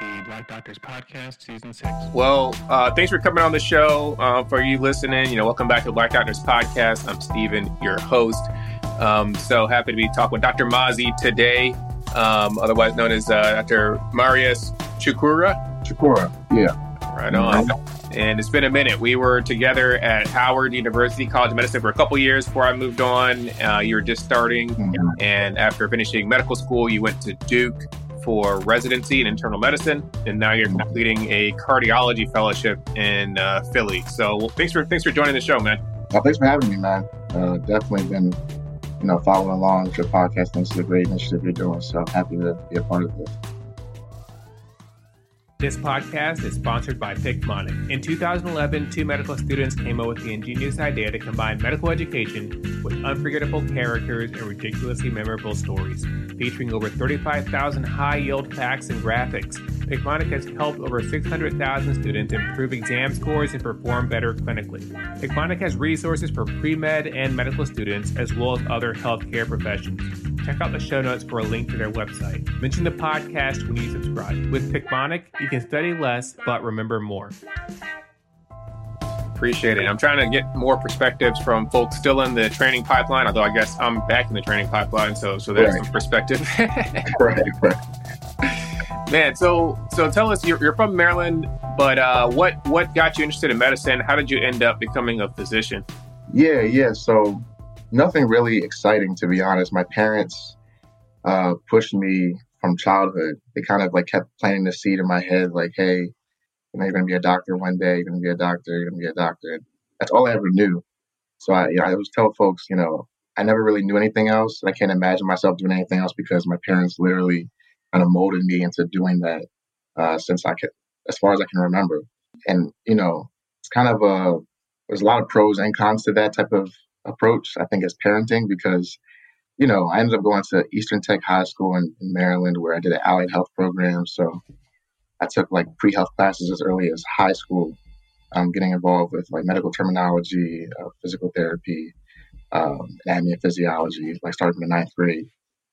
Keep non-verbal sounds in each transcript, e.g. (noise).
the Black Doctors Podcast, Season 6. Well, uh, thanks for coming on the show. Uh, for you listening, you know, welcome back to the Black Doctors Podcast. I'm Steven, your host. Um, so happy to be talking with Dr. Mazi today, um, otherwise known as uh, Dr. Marius Chukwurah. Chukwurah, yeah. Right on. And it's been a minute. We were together at Howard University College of Medicine for a couple years before I moved on. Uh, you were just starting. Mm-hmm. And after finishing medical school, you went to Duke for residency in internal medicine, and now you're completing a cardiology fellowship in uh, Philly. So, well, thanks for thanks for joining the show, man. Well, thanks for having me, man. Uh, definitely been, you know, following along with your podcast. This is a great initiative you're doing. So happy to be a part of this. This podcast is sponsored by Picmonic. In 2011, two medical students came up with the ingenious idea to combine medical education with unforgettable characters and ridiculously memorable stories. Featuring over 35,000 high yield facts and graphics, Picmonic has helped over 600,000 students improve exam scores and perform better clinically. Picmonic has resources for pre med and medical students, as well as other healthcare professions. Check out the show notes for a link to their website. Mention the podcast when you subscribe. With Picmonic, you can study less but remember more. Appreciate it. I'm trying to get more perspectives from folks still in the training pipeline, although I guess I'm back in the training pipeline, so so there's right. some perspective. (laughs) right, right. Man, so so tell us you're, you're from Maryland, but uh, what what got you interested in medicine? How did you end up becoming a physician? Yeah, yeah. So nothing really exciting, to be honest. My parents uh, pushed me from childhood. They kind of like kept planting the seed in my head, like, hey, you know, you're going to be a doctor one day. You're going to be a doctor. You're going to be a doctor. And that's all I ever knew. So I, you know, I always tell folks, you know, I never really knew anything else. I can't imagine myself doing anything else because my parents literally kind of molded me into doing that uh, since I could, as far as I can remember. And you know, it's kind of a there's a lot of pros and cons to that type of approach, I think, as parenting because, you know, I ended up going to Eastern Tech High School in, in Maryland where I did an allied health program. So I took like pre health classes as early as high school. I'm getting involved with like medical terminology, uh, physical therapy, um, anatomy and physiology, like starting in the ninth grade.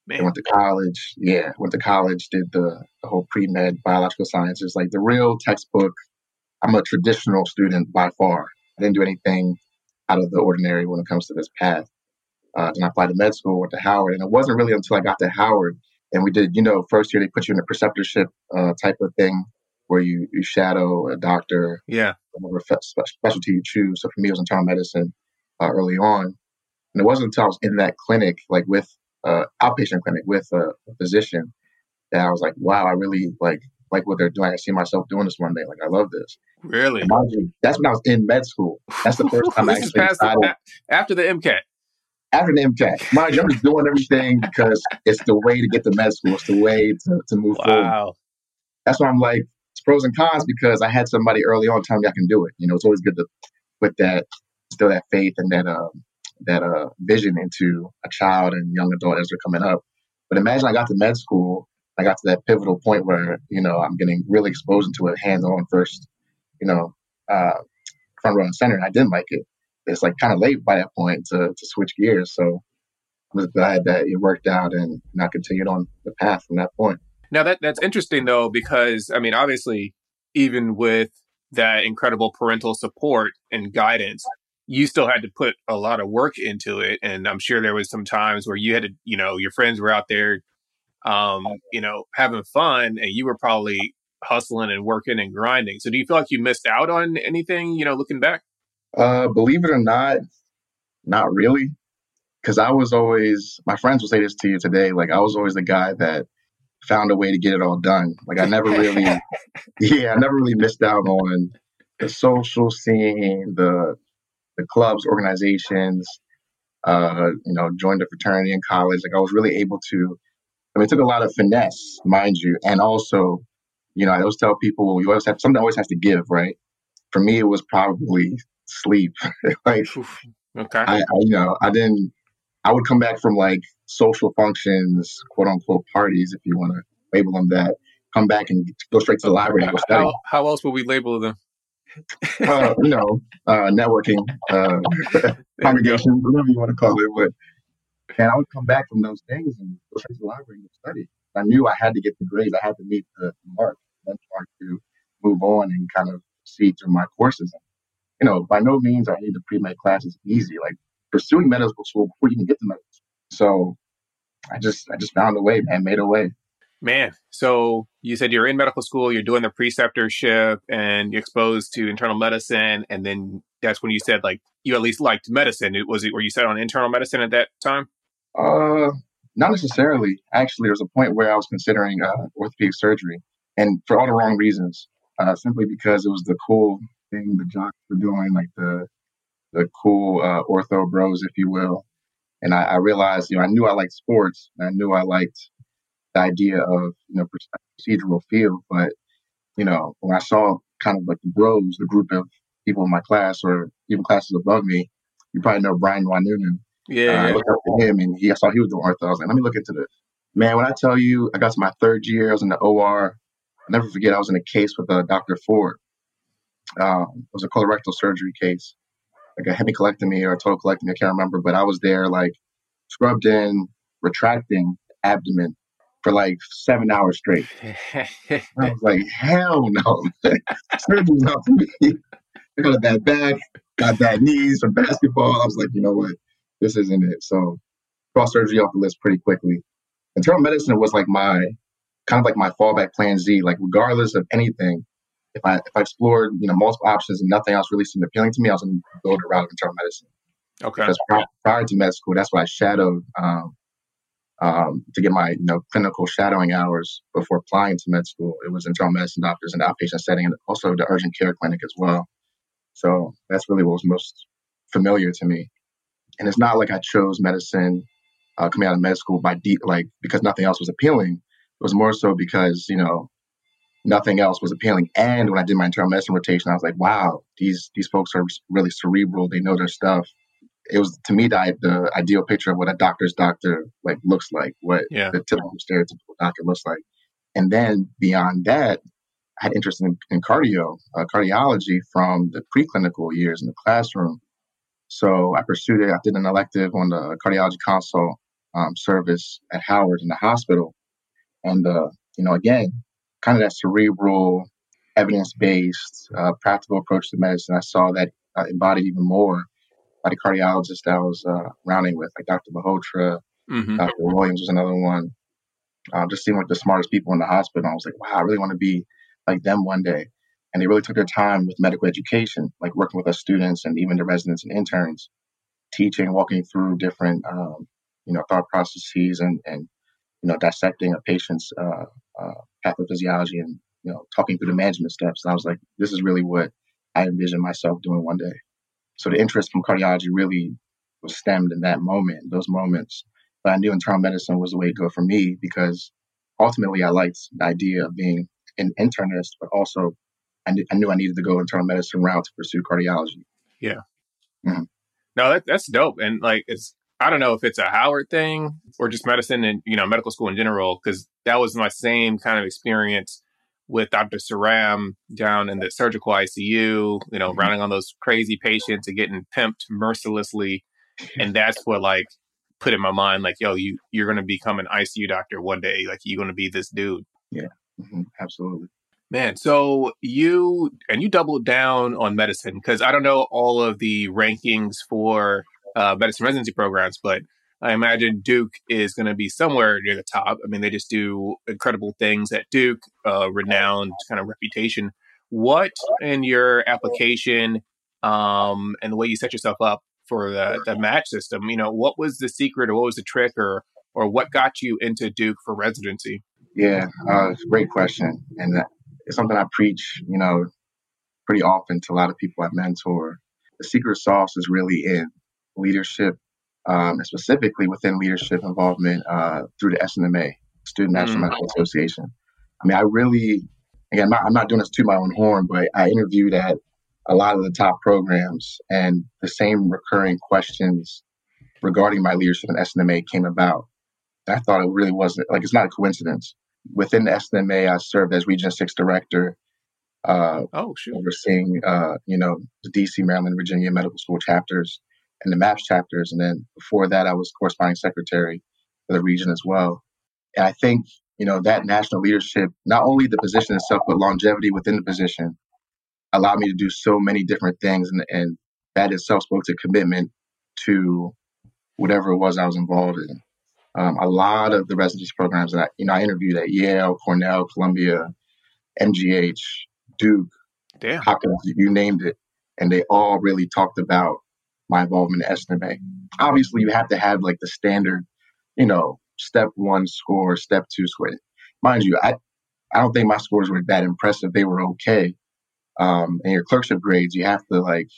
Man. I went to college. Yeah, went to college, did the, the whole pre med biological sciences, like the real textbook. I'm a traditional student by far. I didn't do anything out of the ordinary when it comes to this path. Uh, then I applied to med school, went to Howard, and it wasn't really until I got to Howard and we did, you know, first year they put you in a preceptorship uh, type of thing where you, you shadow a doctor, yeah, whatever specialty you choose. So for me, it was internal medicine uh, early on, and it wasn't until I was in that clinic, like with uh, outpatient clinic with a, a physician, that I was like, wow, I really like like what they're doing. I see myself doing this one day. Like I love this. Really? that's when I was in med school. That's the first (laughs) time I actually the, after the MCAT. After the MCAT, mind you, I'm just doing everything because it's the way to get to med school. It's the way to, to move wow. forward. That's why I'm like, it's pros and cons because I had somebody early on tell me I can do it. You know, it's always good to put that, still that faith and that uh, that uh, vision into a child and young adult as they're coming up. But imagine I got to med school I got to that pivotal point where, you know, I'm getting really exposed into it hands on first, you know, uh, front row and center. And I didn't like it. It's like kind of late by that point to, to switch gears. So I was glad that it worked out and I continued on the path from that point. Now that that's interesting though, because I mean, obviously, even with that incredible parental support and guidance, you still had to put a lot of work into it. And I'm sure there was some times where you had to, you know, your friends were out there um, you know, having fun, and you were probably hustling and working and grinding. So, do you feel like you missed out on anything? You know, looking back. Uh, believe it or not, not really. Because I was always, my friends will say this to you today. Like I was always the guy that found a way to get it all done. Like I never really, (laughs) yeah, I never really missed out on the social scene, the the clubs, organizations. Uh, you know, joined a fraternity in college. Like I was really able to I mean, it took a lot of finesse, mind you, and also, you know, I always tell people you always have something always has to give, right? For me, it was probably sleep. (laughs) like, okay, I, I, you know, I didn't. I would come back from like social functions, quote unquote parties, if you want to label them that. Come back and go straight to the library and go study. How, how else would we label them? Uh, you know, uh, networking, uh, (laughs) congregation, whatever you want to call it. But and I would come back from those things and go straight to the library and study. I knew I had to get the grades. I had to meet the mark. Then try to move on and kind of see through my courses. And, You know, by no means are any of the pre med classes easy. Like pursuing medical school before you can get to medical school. So I just I just found a way and made a way. Man, so you said you're in medical school, you're doing the preceptorship, and you're exposed to internal medicine, and then that's when you said like you at least liked medicine. It was it where you said on internal medicine at that time? Uh, not necessarily. Actually, there was a point where I was considering uh, orthopedic surgery, and for all the wrong reasons. Uh, simply because it was the cool thing the jocks were doing, like the the cool uh, ortho bros, if you will. And I, I realized, you know, I knew I liked sports, and I knew I liked the idea of you know procedural field, but you know when I saw kind of like the bros, the group of people in my class or even classes above me, you probably know Brian Wanunan. Yeah, uh, I looked up to him, and he I saw he was doing ortho. I was like, let me look into this. Man, when I tell you, I got to my third year, I was in the OR. I'll never forget, I was in a case with uh, Dr. Ford. Um, it was a colorectal surgery case, like a hemicolectomy or a total colectomy. I can't remember, but I was there, like scrubbed in, retracting abdomen for like seven hours straight. (laughs) I was like, hell no, surgery's not for me. I got a bad back, got bad knees from basketball. I was like, you know what, this isn't it. So cross surgery off the list pretty quickly. Internal medicine was like my kind of like my fallback plan Z. Like regardless of anything, if I if I explored you know multiple options and nothing else really seemed appealing to me, I was going to go the route of internal medicine. Okay. Because prior, prior to med school, that's what I shadowed um, um, to get my you know clinical shadowing hours before applying to med school. It was internal medicine doctors in the outpatient setting, and also the urgent care clinic as well. So that's really what was most familiar to me. And it's not like I chose medicine uh, coming out of med school by deep, like because nothing else was appealing. It was more so because, you know, nothing else was appealing. And when I did my internal medicine rotation, I was like, wow, these these folks are really cerebral. They know their stuff. It was to me the, the ideal picture of what a doctor's doctor like looks like, what yeah. the typical stereotypical doctor looks like. And then beyond that, I had interest in, in cardio, uh, cardiology from the preclinical years in the classroom. So I pursued it. I did an elective on the cardiology consult um, service at Howard in the hospital. And, uh, you know, again, kind of that cerebral, evidence based, uh, practical approach to medicine. I saw that uh, embodied even more by the cardiologist I was uh, rounding with, like Dr. Bahotra, mm-hmm. Dr. Williams was another one. Uh, just seemed like the smartest people in the hospital. I was like, wow, I really want to be like them one day. And they really took their time with medical education, like working with us students and even the residents and interns, teaching, walking through different, um, you know, thought processes and, and you know, dissecting a patient's uh, uh, pathophysiology and, you know, talking through the management steps. And I was like, this is really what I envision myself doing one day. So the interest from cardiology really was stemmed in that moment, those moments. But I knew internal medicine was the way to go for me because ultimately I liked the idea of being an internist, but also I, kn- I knew I needed to go internal medicine route to pursue cardiology. Yeah. Mm-hmm. No, that, that's dope. And like, it's I don't know if it's a Howard thing or just medicine and you know medical school in general because that was my same kind of experience with Dr. Saram down in the surgical ICU. You know, mm-hmm. rounding on those crazy patients and getting pimped mercilessly, and that's what like put in my mind like, yo, you you're gonna become an ICU doctor one day. Like you're gonna be this dude. Yeah, mm-hmm. absolutely. Man, so you and you doubled down on medicine because I don't know all of the rankings for uh, medicine residency programs, but I imagine Duke is going to be somewhere near the top. I mean, they just do incredible things at Duke, uh, renowned kind of reputation. What in your application um, and the way you set yourself up for the, the match system, you know, what was the secret or what was the trick or or what got you into Duke for residency? Yeah, uh, it's a great question, and it's something I preach, you know, pretty often to a lot of people I mentor. The secret sauce is really in leadership, um, specifically within leadership involvement uh, through the SNMA, Student National mm. Medical Association. I mean, I really, again, I'm not, I'm not doing this to my own horn, but I interviewed at a lot of the top programs, and the same recurring questions regarding my leadership in SNMA came about. I thought it really wasn't like it's not a coincidence. Within the SNMA, I served as Region Six Director, uh, oh, sure. overseeing uh, you know the DC, Maryland, Virginia medical school chapters, and the MAPS chapters. And then before that, I was corresponding secretary for the region as well. And I think you know, that national leadership, not only the position itself, but longevity within the position allowed me to do so many different things. And, and that itself spoke to commitment to whatever it was I was involved in. Um, a lot of the residency programs that I, you know, I interviewed at Yale, Cornell, Columbia, MGH, Duke, Damn. Hopkins, you named it. And they all really talked about my involvement in SNMA. Obviously, you have to have like the standard, you know, step one score, step two score. Mind you, I, I don't think my scores were that impressive. They were okay. Um, and your clerkship grades, you have to like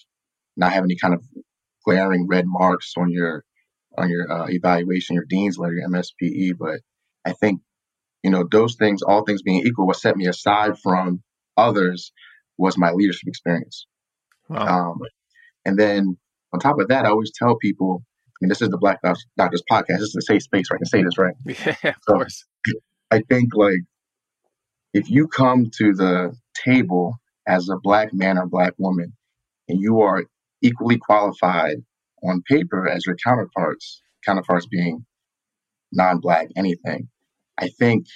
not have any kind of glaring red marks on your on your uh, evaluation, your dean's letter, your MSPE. But I think you know those things, all things being equal, what set me aside from others was my leadership experience. Wow. Um, and then on top of that, I always tell people, I mean, this is the Black Doctors podcast. This is a safe space where I can say this, right? (laughs) Yeah, of So- course. I think like if you come to the table as a black man or black woman and you are equally qualified on paper as your counterparts, counterparts being non-black anything, I think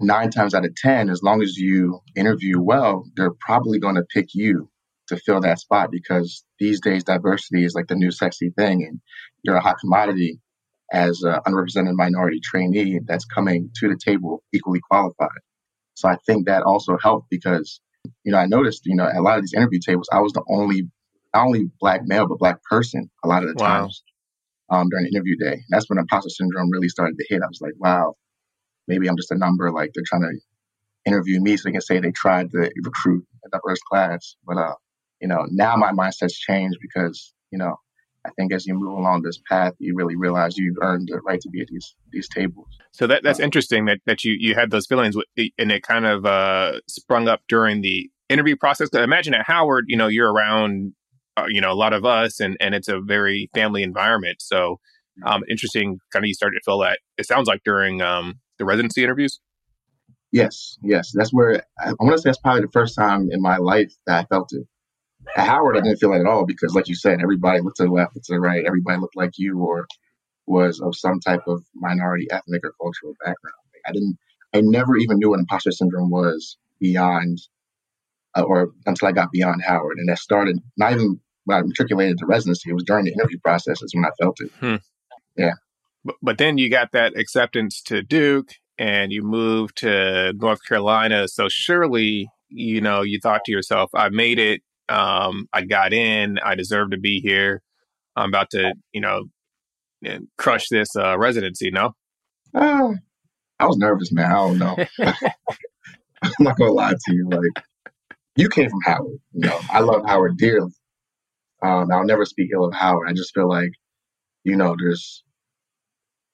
nine times out of ten, as long as you interview well, they're probably going to pick you to fill that spot because these days diversity is like the new sexy thing and you're a hot commodity as an unrepresented minority trainee that's coming to the table equally qualified. So I think that also helped because, you know, I noticed, you know, at a lot of these interview tables, I was the only, not only black male, but black person a lot of the Wow. times um, during interview day. that's when imposter syndrome really started to hit. I was like, wow, maybe I'm just a number. Like they're trying to interview me so they can say they tried to recruit a diverse class. But, uh, you know, now my mindset's changed because, you know, I think as you move along this path, you really realize you've earned the right to be at these these tables. So that that's Uh, interesting that that you you had those feelings and it kind of uh, sprung up during the interview process. 'Cause I imagine at Howard, you know, you're around, uh, you know, a lot of us, and and it's a very family environment. So, um, interesting. Kind of you started to feel that. It sounds like during um, the residency interviews. Yes, yes, that's where I, I want to say that's probably the first time in my life that I felt it. At Howard, I didn't feel it at all because, like you said, everybody looked to the left, looked to the right, everybody looked like you or was of some type of minority, ethnic, or cultural background. I didn't, I never even knew what imposter syndrome was beyond, uh, or until I got beyond Howard, and that started not even when I matriculated to residency. It was during the interview process is when I felt it. Yeah. But, but then you got that acceptance to Duke, and you moved to North Carolina. So surely, you know, you thought to yourself, "I made it. Um, I got in. I deserve to be here. I'm about to, you know, eh, crush this uh, residency." No. Uh, I was nervous, man. I don't know. (laughs) (laughs) I'm not gonna lie to you. Like you came from Howard. You know, I love Howard dearly. Um, I'll never speak ill of Howard. I just feel like, you know, there's.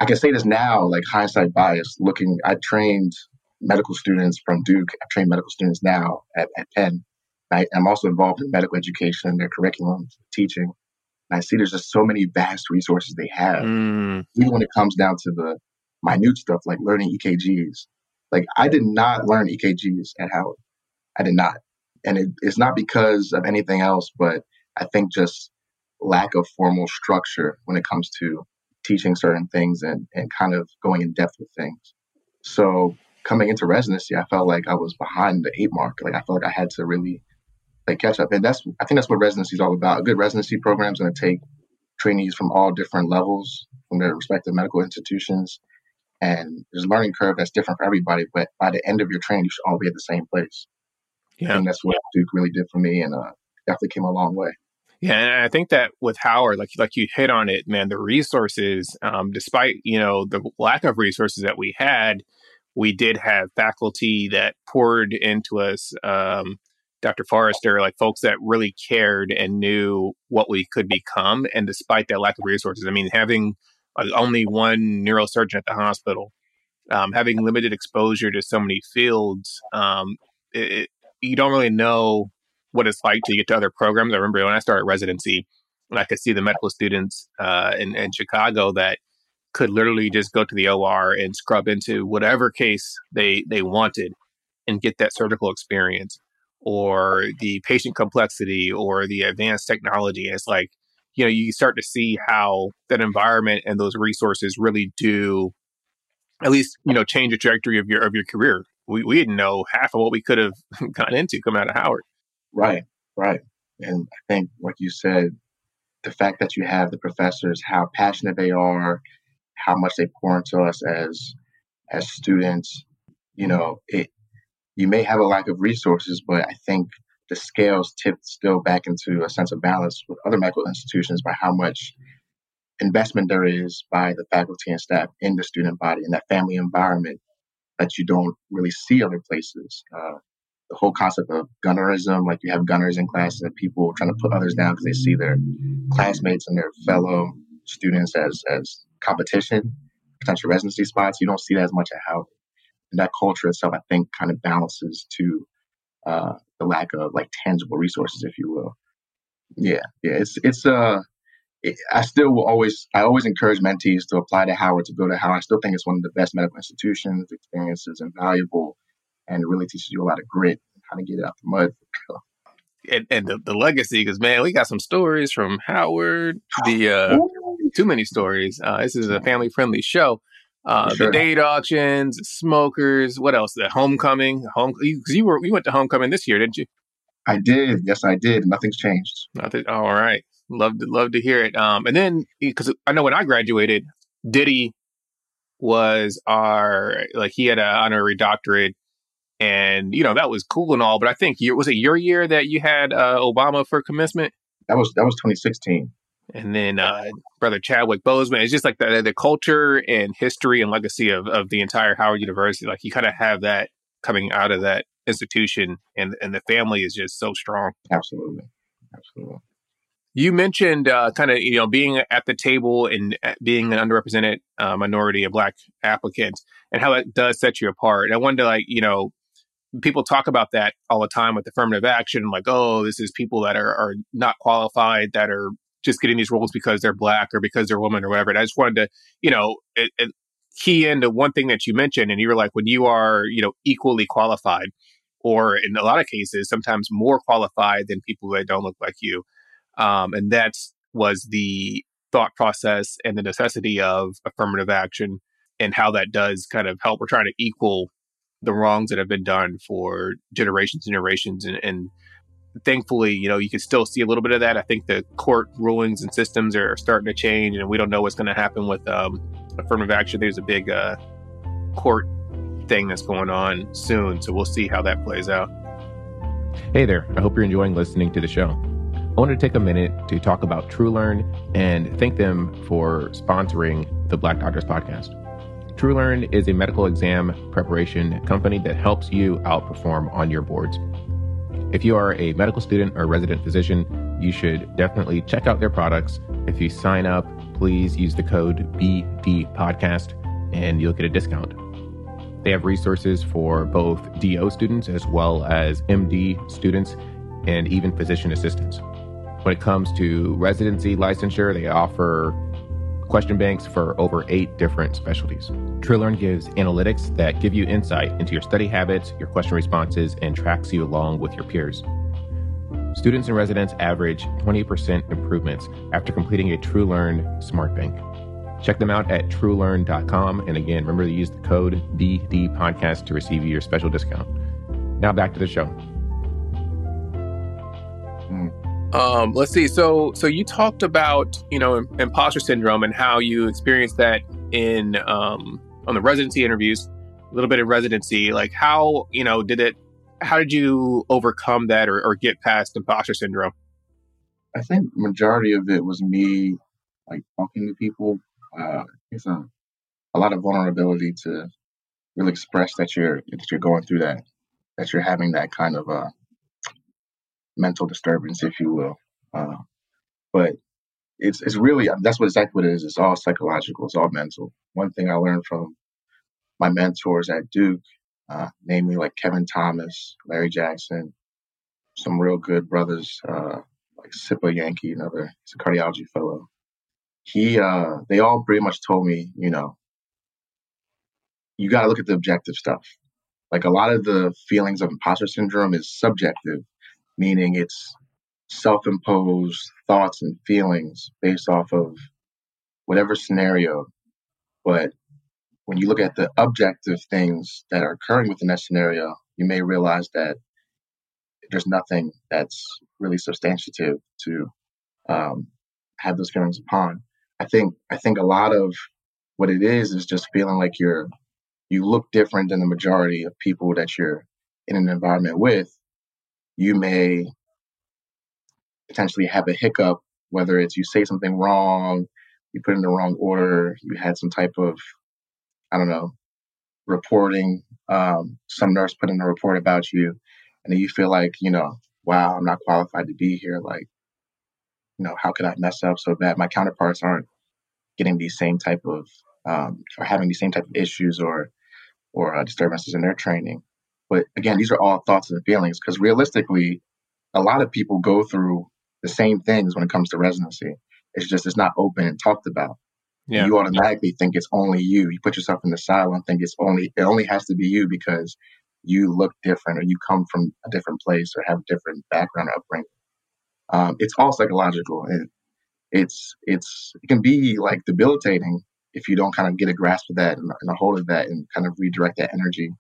I can say this now, like hindsight bias. Looking, I trained medical students from Duke. I train medical students now at, at Penn. I, I'm also involved in medical education, their curriculum, teaching. And I see there's just so many vast resources they have Mm, even when it comes down to the minute stuff like learning EKGs. Like I did not learn EKGs at Howard. I did not. And it, it's not because of anything else, but I think just lack of formal structure when it comes to teaching certain things and, and kind of going in depth with things. So coming into residency, I felt like I was behind the eight mark. Like I felt like I had to really like catch up. And that's I think that's what residency is all about. A good residency program is going to take trainees from all different levels from their respective medical institutions. And there's a learning curve that's different for everybody, but by the end of your training, you should all be at the same place. Yeah. think that's what Duke really did for me, and uh, definitely came a long way. Yeah, and I think that with Howard, like like you hit on it, man, the resources, um, despite you know the lack of resources that we had, we did have faculty that poured into us. Um, Dr. Forrester, like folks that really cared and knew what we could become, and despite that lack of resources, I mean, having uh, only one neurosurgeon at the hospital, um, having limited exposure to so many fields, um, it- you don't really know what it's like to get to other programs. I remember when I started residency, and I could see the medical students uh, in, in Chicago that could literally just go to the OR and scrub into whatever case they they wanted and get that surgical experience or the patient complexity or the advanced technology. It's like, you know, you start to see how that environment and those resources really do at least you know change the trajectory of your of your career. We we didn't know half of what we could have (laughs) gotten into coming out of Howard. Right, right. And I think, like you said, the fact that you have the professors, how passionate they are, how much they pour into us as as students, you know, it you may have a lack of resources, but I think the scales tipped still back into a sense of balance with other medical institutions by how much investment there is by the faculty and staff in the student body and that family environment that you don't really see other places. Uh, the whole concept of gunnerism, like you have gunners in class and people trying to put others down because they see their classmates and their fellow students as as competition, potential residency spots. You don't see that as much at Howard. And that culture itself, I think, kind of balances to uh, the lack of like tangible resources, if you will. Yeah, yeah, it's it's uh, it, I still will always I always encourage mentees to apply to Howard to go to Howard. I still think it's one of the best medical institutions, experiences, and valuable, and it really teaches you a lot of grit and how to get out the mud. (laughs) And, and the, the legacy, because man, we got some stories from Howard. The uh, too many stories. Uh, this is a family friendly show. Uh, sure. The date auctions, smokers. What else? The homecoming. Home. Because you were you went to homecoming this year, didn't you? I did. Yes, I did. Nothing's changed. Nothing. All right. Love to love to hear it. Um, and then because I know when I graduated, Diddy was our like he had an honorary doctorate, and you know that was cool and all. But I think you, was it your year that you had uh, Obama for commencement? That was that was 2016 and then uh, brother Chadwick Boseman. It's just like the the culture and history and legacy of, of the entire Howard University. Like you kind of have that coming out of that institution, and and the family is just so strong. Absolutely, absolutely. You mentioned uh, kind of you know being at the table and uh, being an underrepresented uh, minority of Black applicants, and how that does set you apart. And I wanted to like you know people talk about that all the time with affirmative action, like oh this is people that are are not qualified that are just getting these roles because they're black or because they're woman or whatever. And I just wanted to, you know, it, it key into one thing that you mentioned, and you were like, when you are, you know, equally qualified, or in a lot of cases, sometimes more qualified than people that don't look like you. Um, and that was the thought process and the necessity of affirmative action and how that does kind of help. We're trying to equal the wrongs that have been done for generations and generations and, and thankfully, you know, you can still see a little bit of that. I think the court rulings and systems are starting to change, and we don't know what's going to happen with um, affirmative action. There's a big uh, court thing that's going on soon, so we'll see how that plays out. Hey there, I hope you're enjoying listening to the show. I wanted to take a minute to talk about TrueLearn and thank them for sponsoring the Black Doctors podcast. TrueLearn is a medical exam preparation company that helps you outperform on your boards. If you are a medical student or resident physician, you should definitely check out their products. If you sign up, please use the code BD Podcast and you'll get a discount. They have resources for both DO students as well as MD students and even physician assistants. When it comes to residency licensure, they offer question banks for over eight different specialties. TrueLearn gives analytics that give you insight into your study habits, your question responses, and tracks you along with your peers. Students and residents average 20% improvements after completing a TrueLearn Smart Bank. Check them out at truelearn.com. And again, remember to use the code BD Podcast to receive your special discount. Now back to the show. Hmm. Um, let's see. So, so you talked about you know imposter syndrome and how you experienced that in um, on the residency interviews, a little bit of residency. Like how you know did it? How did you overcome that or, or get past imposter syndrome? I think majority of it was me like talking to people. Uh, it's a a lot of vulnerability to really express that you're that you're going through that, that you're having that kind of uh, mental disturbance, if you will. Uh, but it's it's really that's what exactly what it is. It's all psychological. It's all mental. One thing I learned from my mentors at Duke, uh, namely like Kevin Thomas, Larry Jackson, some real good brothers uh, like Sipa Yankee, another he's a cardiology fellow. He uh, they all pretty much told me, you know, you got to look at the objective stuff. Like a lot of the feelings of imposter syndrome is subjective meaning it's self imposed thoughts and feelings based off of whatever scenario. But when you look at the objective things that are occurring within that scenario, you may realize that there's nothing that's really substantive to um, have those feelings upon. I think I think a lot of what it is is just feeling like you're you look different than the majority of people that you're in an environment with. You may potentially have a hiccup, whether it's you say something wrong, you put in the wrong order, you had some type of I don't know reporting. Um, some nurse put in a report about you, and then you feel like you know, wow, I'm not qualified to be here. Like, you know, how could I mess up so bad? My counterparts aren't getting these same type of um, or having these same type of issues or or uh, disturbances in their training. But again, these are all thoughts and feelings because realistically, a lot of people go through the same things when it comes to residency. It's just it's not open and talked about. Yeah. You automatically think it's only you. You put yourself in the silo and think it's only it only has to be you because you look different or you come from a different place or have a different background or upbringing. Um, it's all psychological and it's it's it can be like debilitating if you don't kind of get a grasp of that and, and a hold of that and kind of redirect that energy.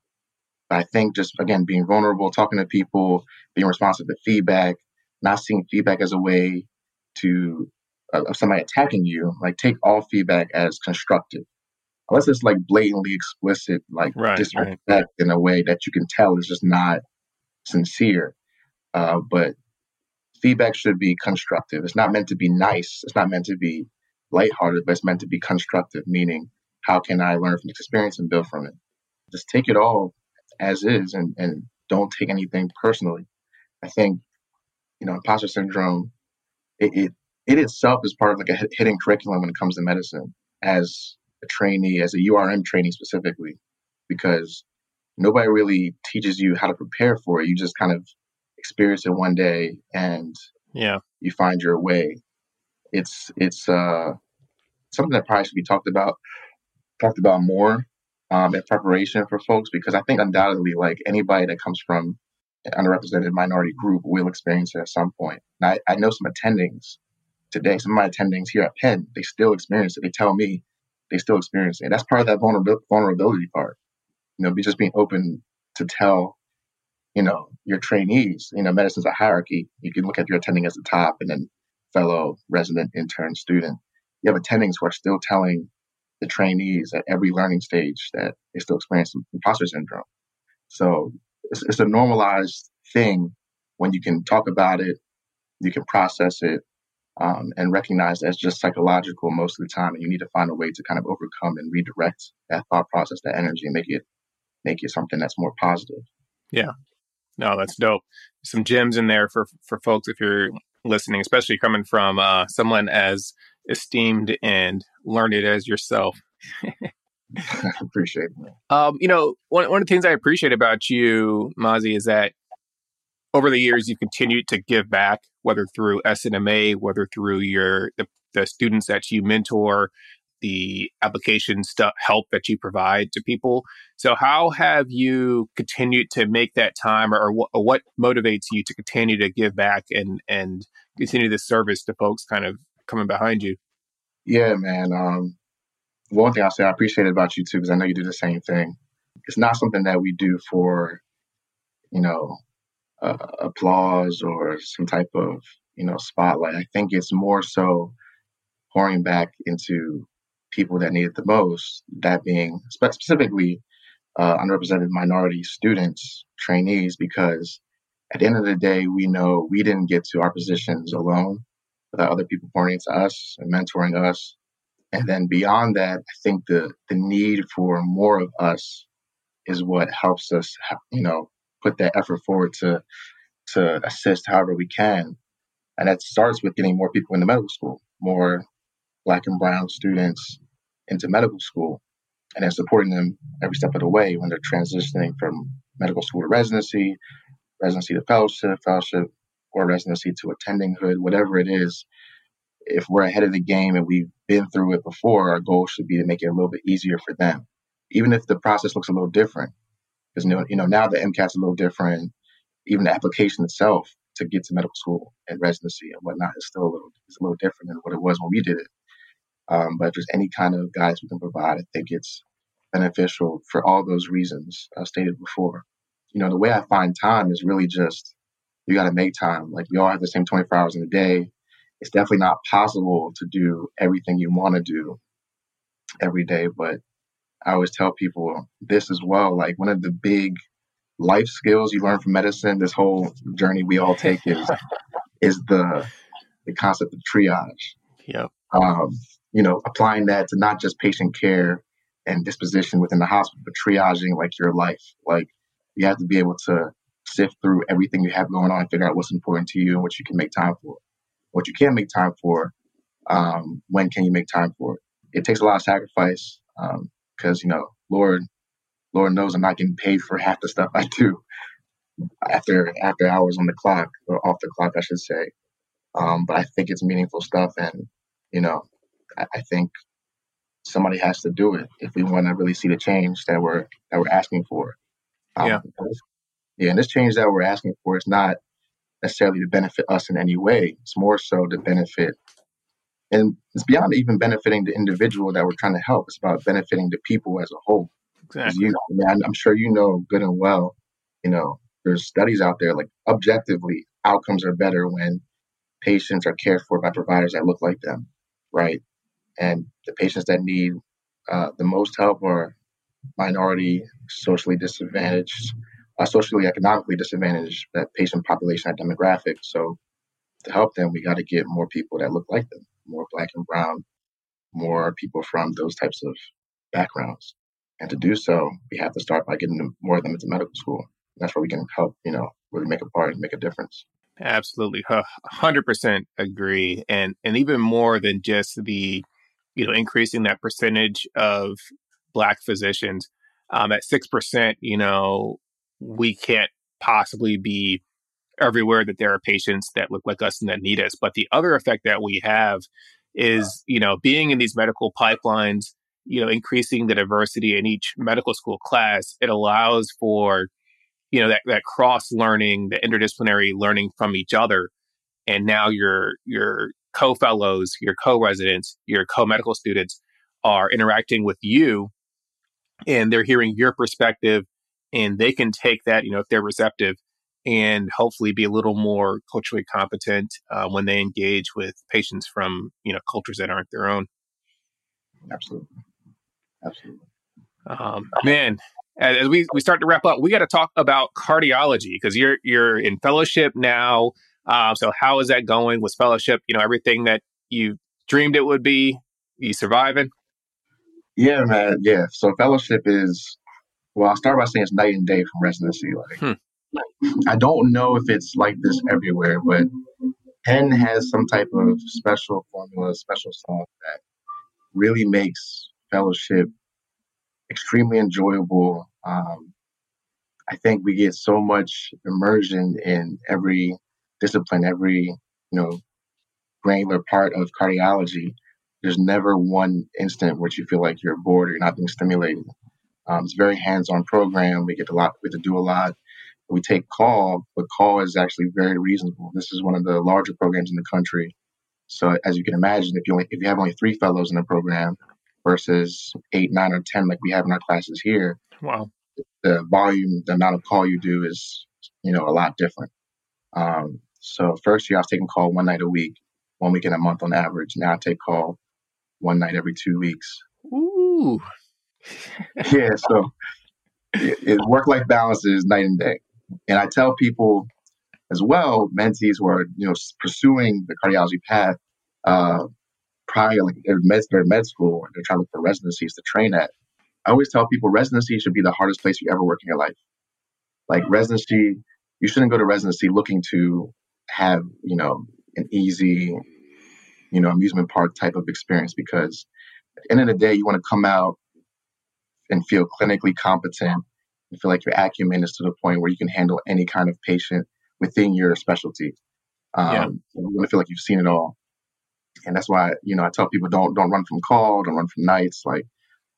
I think just again being vulnerable, talking to people, being responsive to feedback, not seeing feedback as a way to uh, of somebody attacking you. Like take all feedback as constructive, unless it's like blatantly explicit, like right, disrespect right. in a way that you can tell is just not sincere. Uh, but feedback should be constructive. It's not meant to be nice. It's not meant to be lighthearted, but it's meant to be constructive, meaning how can I learn from this experience and build from it? Just take it all as is and, and don't take anything personally. I think, you know, imposter syndrome, it, it, it itself is part of like a hidden curriculum when it comes to medicine as a trainee, as a URM trainee specifically, because nobody really teaches you how to prepare for it. You just kind of experience it one day and yeah, you find your way. It's it's uh, something that probably should be talked about talked about more um, in preparation for folks because I think undoubtedly like anybody that comes from an underrepresented minority group will experience it at some point. And I, I know some attendings today, some of my attendings here at Penn, they still experience it. They tell me they still experience it. And that's part of that vulnerability, vulnerability part. You know, be just being open to tell you know, your trainees. You know, medicine's a hierarchy. You can look at your attending as the top and then fellow, resident, intern, student. You have attendings who are still telling the trainees at every learning stage that they still experience imposter syndrome. So it's, it's a normalized thing when you can talk about it, you can process it, um, and recognize that's just psychological most of the time. And you need to find a way to kind of overcome and redirect that thought process, that energy, and make it make it something that's more positive. Yeah, no, that's dope. Some gems in there for for folks if you're listening, especially coming from uh, someone as esteemed and learned as yourself. I (laughs) appreciate it. Um, you know, one one of the things I appreciate about you, Mazi, is that over the years you've continued to give back, whether through SNMA, whether through your the, the students that you mentor, the application stuff help that you provide to people. So how have you continued to make that time or, or, or what motivates you to continue to give back and, and continue this service to folks kind of coming behind you? Yeah, man. Um, one thing I'll say I appreciate about you too, because I know you do the same thing. It's not something that we do for, you know, uh, applause or some type of, you know, spotlight. I think it's more so pouring back into people that need it the most, that being specifically uh, underrepresented minority students, trainees, because at the end of the day, we know we didn't get to our positions alone without other people pointing to us and mentoring us. And then beyond that, I think the, the need for more of us is what helps us, you know, put that effort forward to to assist however we can. And that starts with getting more people into medical school, more black and brown students into medical school and then supporting them every step of the way when they're transitioning from medical school to residency, residency to fellowship, fellowship or residency to attendinghood, whatever it is. If we're ahead of the game and we've been through it before, our goal should be to make it a little bit easier for them, even if the process looks a little different. Because you know now the MCAT's a little different. Even the application itself to get to medical school and residency and whatnot is still a little is a little different than what it was when we did it. Um, but if there's any kind of guidance we can provide, I think it's beneficial for all those reasons I stated before. You know, the way I find time is really just you got to make time. Like we all have the same 24 hours in a day. It's definitely not possible to do everything you want to do every day, but I always tell people this as well. Like one of the big life skills you learn from medicine, this whole journey we all take is (laughs) is the the concept of triage. Yeah. Um, you know, applying that to not just patient care and disposition within the hospital, but triaging like your life. Like you have to be able to sift through everything you have going on and figure out what's important to you and what you can make time for. What you can't make time for, um, when can you make time for it? It takes a lot of sacrifice because, um, you know, Lord, Lord knows I'm not getting paid for half the stuff I do after after hours on the clock or off the clock, I should say. Um, but I think it's meaningful stuff, and you know, I, I think somebody has to do it if we want to really see the change that we're that we're asking for. Um, yeah. Yeah, and this change that we're asking for is not necessarily to benefit us in any way. It's more so to benefit, and it's beyond even benefiting the individual that we're trying to help. It's about benefiting the people as a whole. Exactly. You, man, I'm sure you know good and well. You know, there's studies out there like objectively, outcomes are better when patients are cared for by providers that look like them, right? And the patients that need uh, the most help are minority, socially disadvantaged, uh, socially economically disadvantaged that patient population and demographic. So to help them, we got to get more people that look like them, more black and brown, more people from those types of backgrounds. And to do so, we have to start by getting them, more of them into medical school. That's where we can help, you know, really make a part and make a difference. Absolutely, hundred percent agree, and and even more than just the, you know, increasing that percentage of black physicians um, at six percent. You know, we can't possibly be everywhere that there are patients that look like us and that need us. But the other effect that we have is, you know, being in these medical pipelines, you know, increasing the diversity in each medical school class, it allows for, you know, that, that cross learning, the interdisciplinary learning from each other. And now your your co-fellows, your co-residents, your co-medical students are interacting with you and they're hearing your perspective and they can take that, you know, if they're receptive and hopefully be a little more culturally competent uh, when they engage with patients from, you know, cultures that aren't their own. Absolutely. Absolutely. Um, man, as we, we start to wrap up, we got to talk about cardiology because you're you're in fellowship now. Uh, so how is that going with fellowship? You know, everything that you dreamed it would be, you surviving? Yeah, man. Yeah. So fellowship is well, I'll start by saying it's night and day from residency. Like, hmm. I don't know if it's like this everywhere, but Penn has some type of special formula, special sauce that really makes fellowship extremely enjoyable. Um, I think we get so much immersion in every discipline, every you know granular part of cardiology. There's never one instant where you feel like you're bored or you're not being stimulated. Um, it's a very hands-on program. We get a lot. We get to do a lot. We take call, but call is actually very reasonable. This is one of the larger programs in the country. So as you can imagine, if you only, if you have only three fellows in the program versus eight, nine, or ten like we have in our classes here, wow, the volume, the amount of call you do is you know a lot different. Um, so first year I was taking call one night a week, one week in a month on average. Now I take call one night every two weeks. Ooh, (laughs) yeah, so it, it, work-life balance is night and day. And I tell people as well, mentees who are you know pursuing the cardiology path, uh, prior like they're med, they're med school or they're trying to look for residencies to train at. I always tell people residency should be the hardest place you ever work in your life. Like residency, you shouldn't go to residency looking to have you know an easy, you know, amusement park type of experience because at the end of the day, you want to come out and feel clinically competent and feel like your acumen is to the point where you can handle any kind of patient within your specialty. Um, yeah. You want to feel like you've seen it all. And that's why, you know, I tell people don't don't run from call, don't run from nights. Like,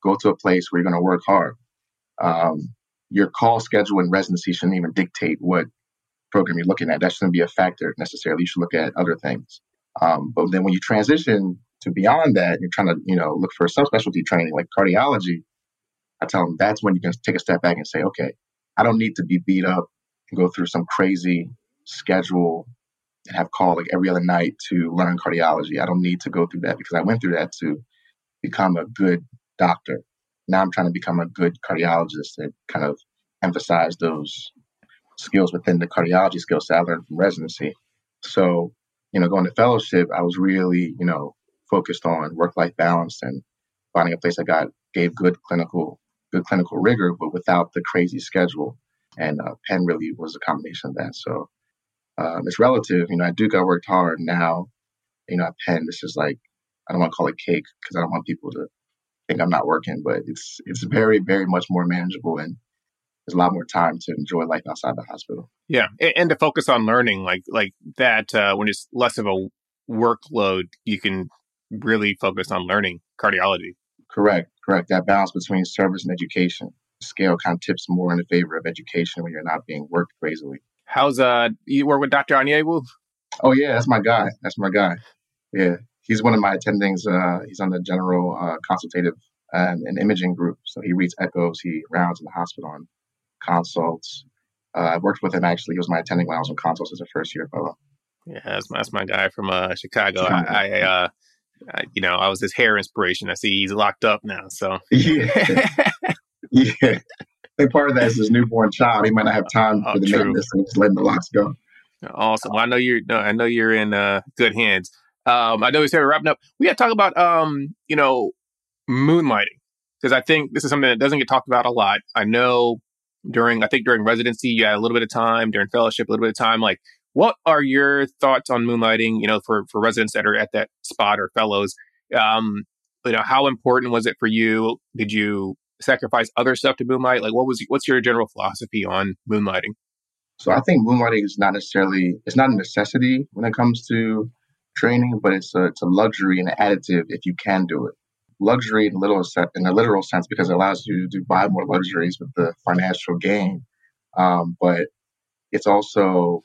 go to a place where you're going to work hard. Um, your call schedule and residency shouldn't even dictate what program you're looking at. That shouldn't be a factor necessarily. You should look at other things. Um, but then when you transition to beyond that, you're trying to, you know, look for a subspecialty training like cardiology I tell them that's when you can take a step back and say, okay, I don't need to be beat up and go through some crazy schedule and have call like every other night to learn cardiology. I don't need to go through that because I went through that to become a good doctor. Now I'm trying to become a good cardiologist and kind of emphasize those skills within the cardiology skills that I learned from residency. So, you know, going to fellowship, I was really, you know, focused on work life balance and finding a place that got gave good clinical good clinical rigor, but without the crazy schedule. And uh, Penn really was a combination of that. So um, it's relative. You know, at Duke I worked hard. Now, you know, at Penn it's just like I don't want to call it cake because I don't want people to think I'm not working, but it's it's very very much more manageable and there's a lot more time to enjoy life outside the hospital. Yeah, and, and to focus on learning, like like that uh, when it's less of a workload, you can really focus on learning cardiology. Correct, correct. That balance between service and education scale kind of tips more in the favor of education when you're not being worked crazily. How's uh you work with Dr. Onyewu? Oh yeah, that's my guy. That's my guy. Yeah, he's one of my attendings. Uh, he's on the general uh, consultative and, and, imaging group. So he reads echoes. He rounds in the hospital on consults. Uh, I worked with him actually. He was my attending when I was in consults as a first year fellow. Yeah, that's my, that's my guy from uh, Chicago. Chicago. I, I, uh, I, you know, I was his hair inspiration. I see he's locked up now. So (laughs) yeah, yeah. I think part of that is his newborn child. He might not have time oh, for the maintenance and just letting the locks go. Awesome. Well, I know you're. I know you're in uh, good hands. Um, I know we started wrapping up. We got to talk about, um, you know, moonlighting because I think this is something that doesn't get talked about a lot. I know during, I think during residency, you had a little bit of time during fellowship, a little bit of time. Like, what are your thoughts on moonlighting? You know, for for residents that are at that spot or fellows, um, you know, how important was it for you? Did you sacrifice other stuff to moonlight? Like, what was what's your general philosophy on moonlighting? So I think moonlighting is not necessarily it's not a necessity when it comes to training, but it's a it's a luxury and an additive if you can do it. Luxury in a little in a literal sense because it allows you to buy more luxuries with the financial gain, um, but it's also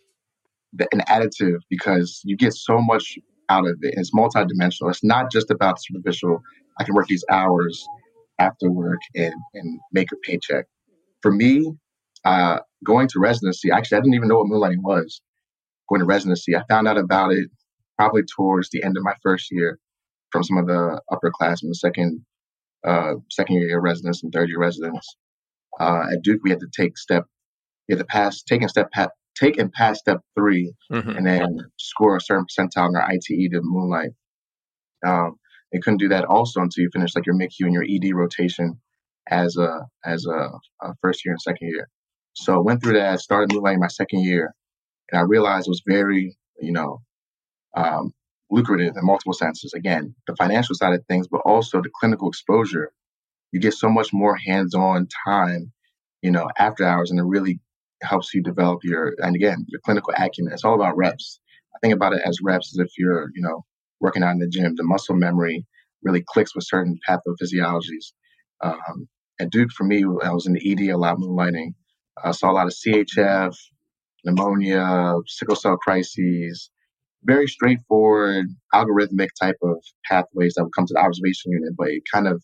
an additive because you get so much out of it. It's multidimensional. It's not just about superficial. I can work these hours after work and, and make a paycheck. For me, uh, going to residency, actually, I didn't even know what moonlighting was. Going to residency, I found out about it probably towards the end of my first year from some of the upperclassmen, second uh, second year residents and third year residents. Uh, at Duke, we had to take step, we had to pass, taking step, pa- take and pass step 3 mm-hmm. and then score a certain percentile in our ITE to moonlight. Um, they couldn't do that also until you finish like your MICU and your ED rotation as a as a, a first year and second year. So I went through that, started moonlighting my second year, and I realized it was very, you know, um, lucrative in multiple senses. Again, the financial side of things, but also the clinical exposure. You get so much more hands-on time, you know, after hours, and it really helps you develop your and again your clinical acumen. It's all about reps. I think about it as reps as if you're, you know, working out in the gym, the muscle memory really clicks with certain pathophysiologies. Um, at Duke, for me, I was in the ED a lot, moonlighting. I saw a lot of CHF, pneumonia, sickle cell crises, very straightforward, algorithmic type of pathways that would come to the observation unit, but it kind of,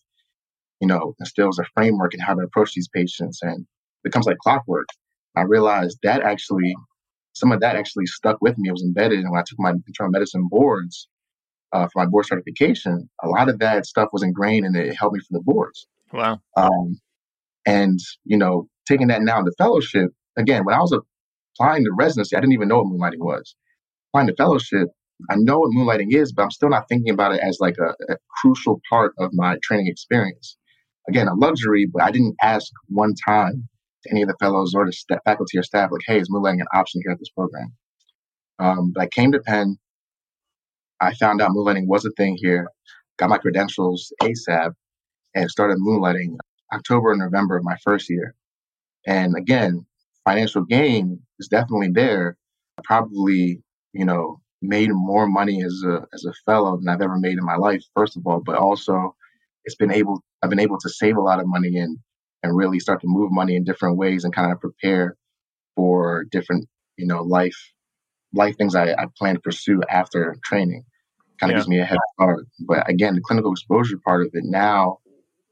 you know, instills a framework in how to approach these patients and becomes like clockwork. I realized that actually, some of that actually stuck with me. It was embedded. And when I took my internal medicine boards, uh, for my board certification, a lot of that stuff was ingrained and it helped me for the boards. Wow. Um, and, you know, taking that now into fellowship, again, when I was applying to residency, I didn't even know what moonlighting was. Applying to fellowship, I know what moonlighting is, but I'm still not thinking about it as like a, a crucial part of my training experience. Again, a luxury, but I didn't ask one time any of the fellows or the faculty or staff, like, hey, is moonlighting an option here at this program? Um, but I came to Penn I found out moonlighting was a thing here, got my credentials ASAP, and started moonlighting October and November of my first year. And again, financial gain is definitely there. I probably, you know, made more money as a as a fellow than I've ever made in my life, first of all, but also it's been able I've been able to save a lot of money and and really start to move money in different ways and kind of prepare for different, you know, life life things I, I plan to pursue after training. Kind of yeah. gives me a head start. But again, the clinical exposure part of it now,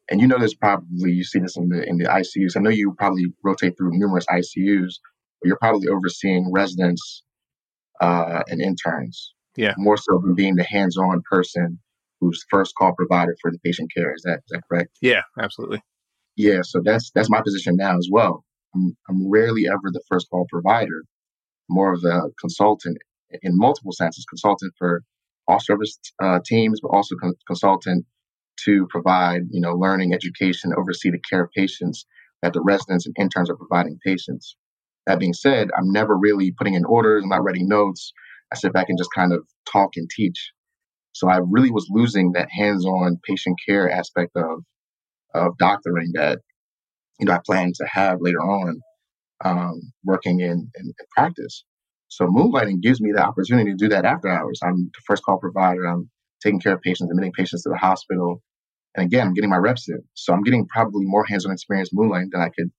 and you know this probably you see this in the in the ICUs. I know you probably rotate through numerous ICUs, but you're probably overseeing residents uh, and interns. Yeah. More so than being the hands-on person who's first call provider for the patient care. Is that is that correct? Yeah, absolutely. Yeah. So that's that's my position now as well. I'm I'm rarely ever the first call provider. More of a consultant in multiple senses. Consultant for all service uh, teams, but also con- consultant to provide, you know, learning, education, oversee the care of patients that the residents and interns are providing patients. That being said, I'm never really putting in orders. I'm not writing notes. I sit back and just kind of talk and teach. So I really was losing that hands-on patient care aspect of of doctoring that you know I plan to have later on, um, working in, in, in practice. So moonlighting gives me the opportunity to do that after hours. I'm the first call provider. I'm taking care of patients, admitting patients to the hospital. And again, I'm getting my reps in. So I'm getting probably more hands-on experience moonlighting than I could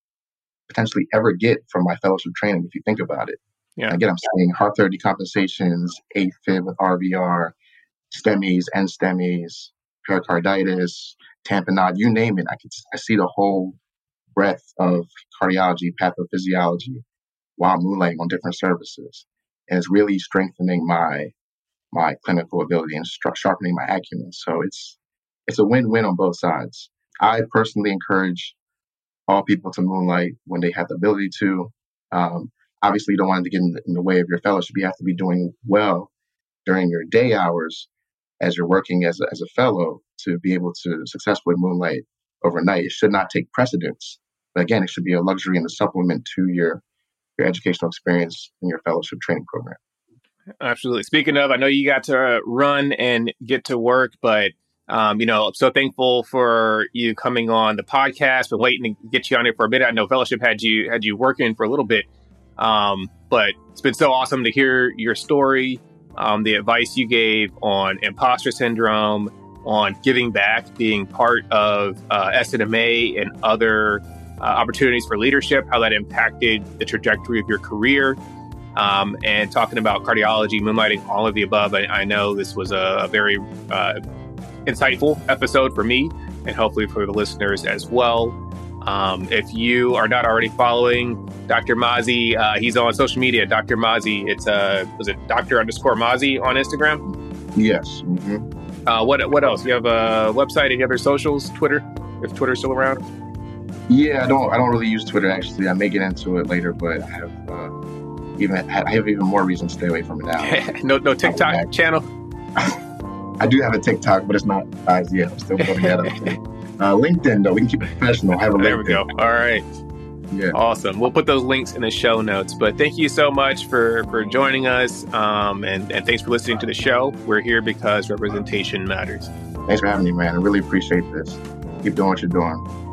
potentially ever get from my fellowship training, if you think about it. Yeah. again, I'm seeing heart failure decompensations, AFib with RVR, STEMIs, NSTEMIs, pericarditis, tamponade, you name it. I can I see the whole breadth of cardiology, pathophysiology while moonlighting on different services. And it's really strengthening my my clinical ability and sharpening my acumen. So it's it's a win-win on both sides. I personally encourage all people to moonlight when they have the ability to. Um, obviously, you don't want to get in the, in the way of your fellowship. You have to be doing well during your day hours as you're working as a, as a fellow to be able to successfully moonlight overnight. It should not take precedence. But again, it should be a luxury and a supplement to your your educational experience and your fellowship training program. Absolutely. Speaking of, I know you got to run and get to work, but um, you know, I'm so thankful for you coming on the podcast. Been waiting to get you on it for a bit. I know Fellowship had you had you working for a little bit, um, but it's been so awesome to hear your story, um, the advice you gave on imposter syndrome, on giving back, being part of uh, SNMA and other uh, opportunities for leadership, how that impacted the trajectory of your career um, and talking about cardiology, moonlighting, all of the above. I, I know this was a, a very uh, insightful episode for me and hopefully for the listeners as well. Um, if you are not already following Dr. Mazi, uh, he's on social media. Dr. Mazi, it's uh, was it Dr. underscore Mazi on Instagram? Yes. Mm-hmm. Uh, what what else? You have a website? Any other socials? Twitter? If Twitter's still around? Yeah, I don't. I don't really use Twitter actually. I may get into it later, but I have uh, even I have even more reason to stay away from it now. (laughs) no, no TikTok (laughs) channel. I do have a TikTok, but it's not size yet. I'm still building that up. Uh, LinkedIn though, we can keep it professional. Have a there LinkedIn. we go. All right. Yeah. Awesome. We'll put those links in the show notes. But thank you so much for for joining us, um, and and thanks for listening to the show. We're here because representation matters. Thanks for having me, man. I really appreciate this. Keep doing what you're doing.